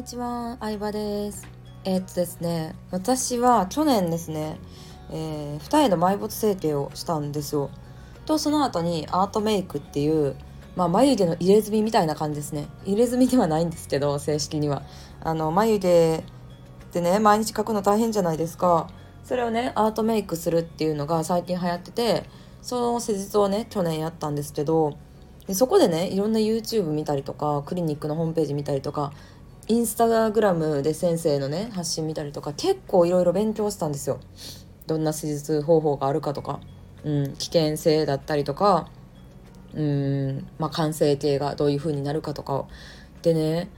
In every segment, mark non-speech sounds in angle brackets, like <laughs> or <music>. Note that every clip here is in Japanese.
にちは、相葉です。えーっとですね、私は去年ですね、えー二重の埋没整形をしたんですよ。と、その後にアートメイクっていう、まあ、眉毛の入れ墨みたいな感じですね。入れ墨ではないんですけど、正式には。あの、眉毛ってね、毎日描くの大変じゃないですか。それをね、アートメイクするっていうのが最近流行ってて、その施術をね、去年やったんですけど、でそこでねいろんな YouTube 見たりとかクリニックのホームページ見たりとかインスタグラムで先生のね発信見たりとか結構いろいろ勉強したんですよ。どんな施術方法があるかとか、うん、危険性だったりとか。うんまあ完成形がどういう風になるかとか。をでね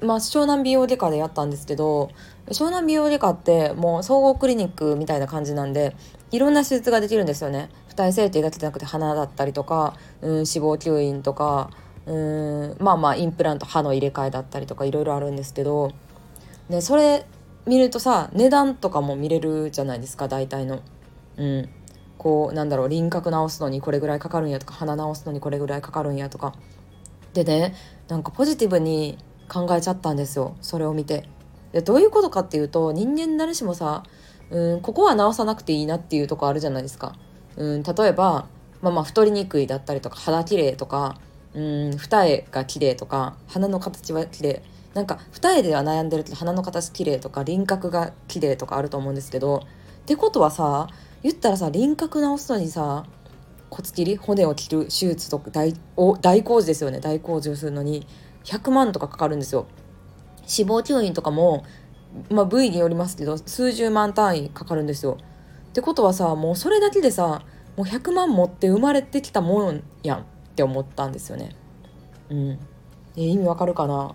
まあ湘南美容外科でやったんですけど湘南美容外科ってもう総合クリニックみたいな感じなんでいろんな手術ができるんですよね。二重整形だけじゃなくて鼻だったりとか、うん、脂肪吸引とかうーんまあまあインプラント歯の入れ替えだったりとかいろいろあるんですけど、ね、それ見るとさ値段とかも見れるじゃないですか大体の。うんこうなんだろう輪郭直すのにこれぐらいかかるんやとか鼻直すのにこれぐらいかかるんやとかでねなんかポジティブに考えちゃったんですよそれを見て。でどういうことかっていうと人間誰しもさうんここは直さなくていいなっていうとこあるじゃないですか。うん例えばまあまあ太りにくいだったりとか肌綺麗とかうん二重が綺麗とか鼻の形は綺麗なんか二重では悩んでるけど鼻の形綺麗とか輪郭が綺麗とかあると思うんですけどってことはさ言ったらさ輪郭直すのにさ骨切り骨を切る手術とか大お大工事ですよね大工事をするのに100万とかかかるんですよ。脂肪吸引とかも、まあ、部位によりますけど数十万単位かかるんですよ。ってことはさもうそれだけでさもう100万持って生まれてきたもんやんって思ったんですよね。うん、意味わかるかな？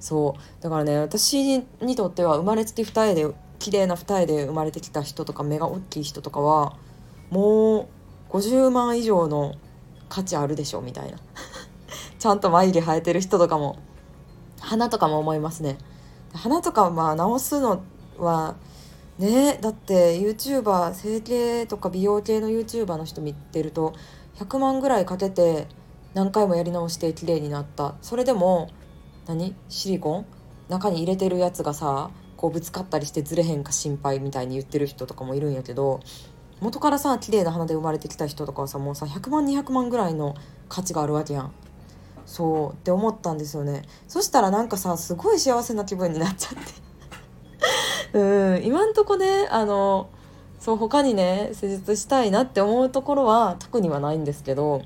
そう。だからね私にとっては生まれつき二重で綺麗な二重で生まれてきた人とか目が大きい人とかはもう50万以上の価値あるでしょみたいな。<laughs> ちゃんと眉毛生えてる人とかも。鼻とかも思いますね。鼻とかまあ直すのはねだって YouTuber 整形とか美容系の YouTuber の人見てると100万ぐらいかけて何回もやり直して綺麗になった。それでも何？シリコン？中に入れてるやつがさこうぶつかったりしてずれへんか心配みたいに言ってる人とかもいるんやけど元からさ綺麗な鼻で生まれてきた人とかはさもうさ100万200万ぐらいの価値があるわけやん。そうって思ったんですよね。そしたらなんかさすごい幸せな気分になっちゃって。<laughs> うん今んとこねあのそう他にね施術したいなって思うところは特にはないんですけど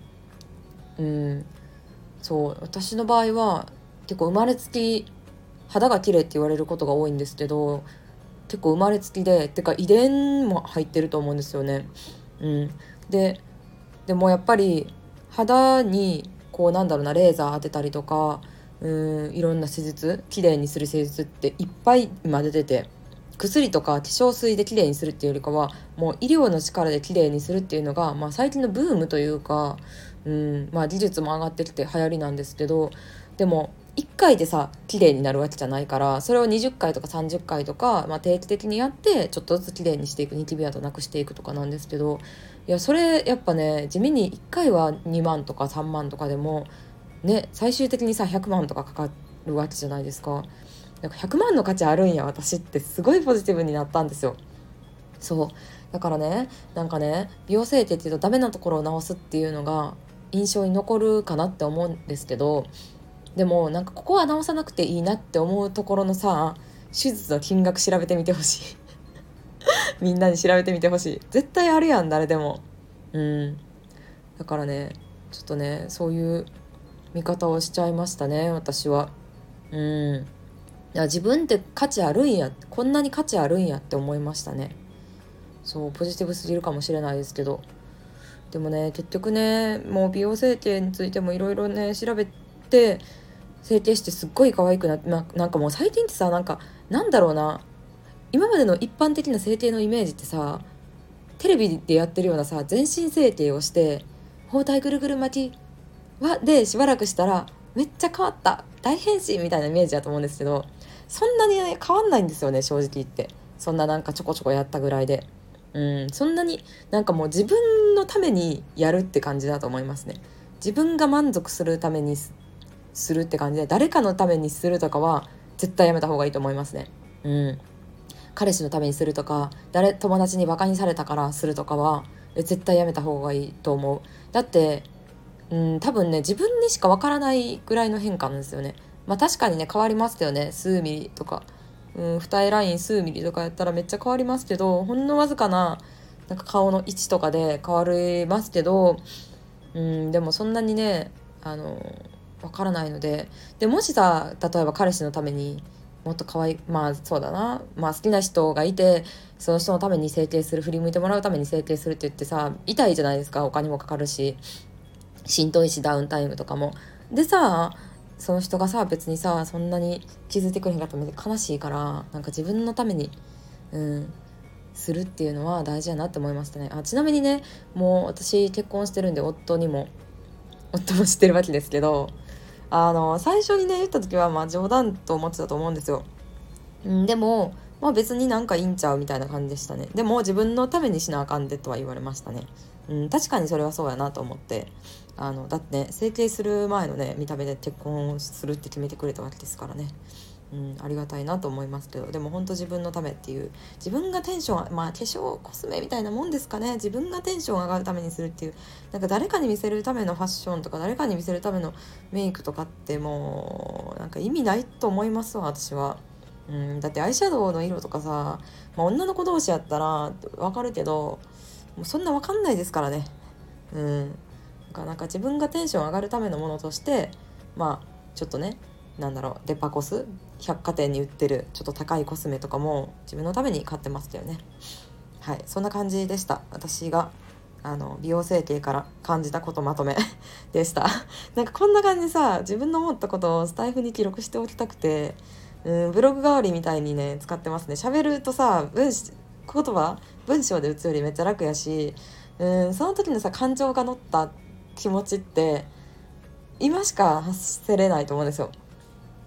うん。そう私の場合は結構生まれつき肌が綺麗って言われることが多いんですけど結構生まれつきでてか遺伝も入ってると思うんですよね。うん、ででもやっぱり肌にこうなんだろうなレーザー当てたりとかうんいろんな施術綺麗にする施術っていっぱい今出てて。薬とか化粧水で綺麗にするっていうよりかはもう医療の力で綺麗にするっていうのが、まあ、最近のブームというか、うんまあ、技術も上がってきて流行りなんですけどでも1回でさ綺麗になるわけじゃないからそれを20回とか30回とか、まあ、定期的にやってちょっとずつ綺麗にしていくニキビ跡なくしていくとかなんですけどいやそれやっぱね地味に1回は2万とか3万とかでもね最終的にさ100万とかかかるわけじゃないですか。なんか100万の価値あるんや私ってすごいポジティブになったんですよ。そう。だからねなんかね美容整形っていうとダメなところを直すっていうのが印象に残るかなって思うんですけどでもなんかここは直さなくていいなって思うところのさ手術の金額調べてみてほしい。<laughs> みんなに調べてみてほしい。絶対あるやん誰でも。うん。だからねちょっとねそういう見方をしちゃいましたね私は。うん。自分って価値あるんやこんなに価値あるんやって思いましたね。そうポジティブすぎるかもしれないですけど。でもね結局ねもう美容整形についてもいろいろね調べて整形してすっごい可愛くなってななんかもう最近ってさなんかなんだろうな今までの一般的な整形のイメージってさテレビでやってるようなさ全身整形をして包帯ぐるぐる巻きはでしばらくしたらめっちゃ変わった大変身みたいなイメージだと思うんですけどそんなに、ね、変わんないんですよね正直言って。そんななんかちょこちょこやったぐらいで。うんそんなになんかもう自分のためにやるって感じだと思いますね。自分が満足するためにするって感じで誰かのためにするとかは絶対やめた方がいいと思いますね。うん。彼氏のためにするとか誰友達にバカにされたからするとかは絶対やめた方がいいと思う。だってうん多分ね自分にしかわからないぐらいの変化なんですよね。まあ確かにね変わりますけどね。数ミリとか。うん二重ライン数ミリとかやったらめっちゃ変わりますけどほんのわずかななんか顔の位置とかで変わりますけどうんでもそんなにねあのわからないので。でもしさ例えば彼氏のためにもっと可愛いまあそうだな。まあ好きな人がいてその人のために整形する振り向いてもらうために整形するって言ってさ痛いじゃないですか。お金もかかるし。浸透石ダウンタイムとかも。でさその人がさ別にさそんなに気づいてくれへんかったら悲しいからなんか自分のためにうんするっていうのは大事やなって思いましたねあちなみにねもう私結婚してるんで夫にも夫も知ってるわけですけどあの最初にね言った時はまあ冗談と思ってたと思うんですよ。ん、でも、まあ、別になんかいいんちゃうみたいな感じでしたね。でも自分のためにしなあかんでとは言われましたね。うん、確かにそれはそうやなと思ってあのだってね整形する前のね見た目で結婚するって決めてくれたわけですからね。うん、ありがたいなと思いますけどでも本当自分のためっていう自分がテンションまあ化粧コスメみたいなもんですかね自分がテンション上がるためにするっていうなんか誰かに見せるためのファッションとか誰かに見せるためのメイクとかってもうなんか意味ないと思いますわ私は。うん、だってアイシャドウの色とかさ、まあ、女の子同士やったら分かるけどもうそんな分かんないですからね。うん、なんか自分がテンション上がるためのものとしてまあちょっとねなんだろうデパコス百貨店に売ってるちょっと高いコスメとかも自分のために買ってましたよね。はい。そんな感じでした。私があの美容整形から感じたことまとめ <laughs> でした。なんかこんな感じでさ自分の思ったことをスタイフに記録しておきたくてうんブログ代わりみたいにね使ってますね。喋るとさ文言葉文章で打つよりめっちゃ楽やしうんその時のさ感情が乗った気持ちって今しか発せれないと思うんですよ。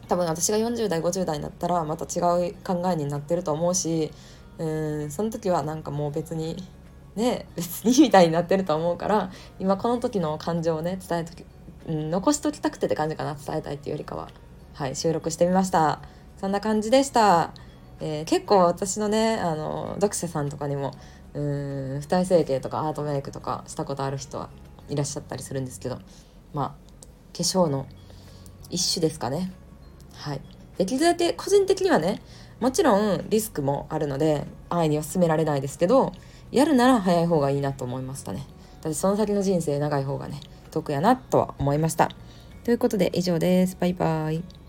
多分私が40代50代になったらまた違う考えになってると思うしうんその時はなんかもう別にね別にみたいになってると思うから今この時の感情をね伝えとき、うん、残しときたくてって感じかな伝えたいっていうよりかは。はい収録してみました。そんな感じでした、えー、結構私のねあの読者さんとかにもうん二重整形とかアートメイクとかしたことある人はいらっしゃったりするんですけどまあ化粧の一種ですかね。はい、できるだけ個人的にはねもちろんリスクもあるので安易には進められないですけどやるなら早い方がいいなと思いましたね。だってその先の人生長い方がね得やなとは思いました。ということで以上です。バイバイ。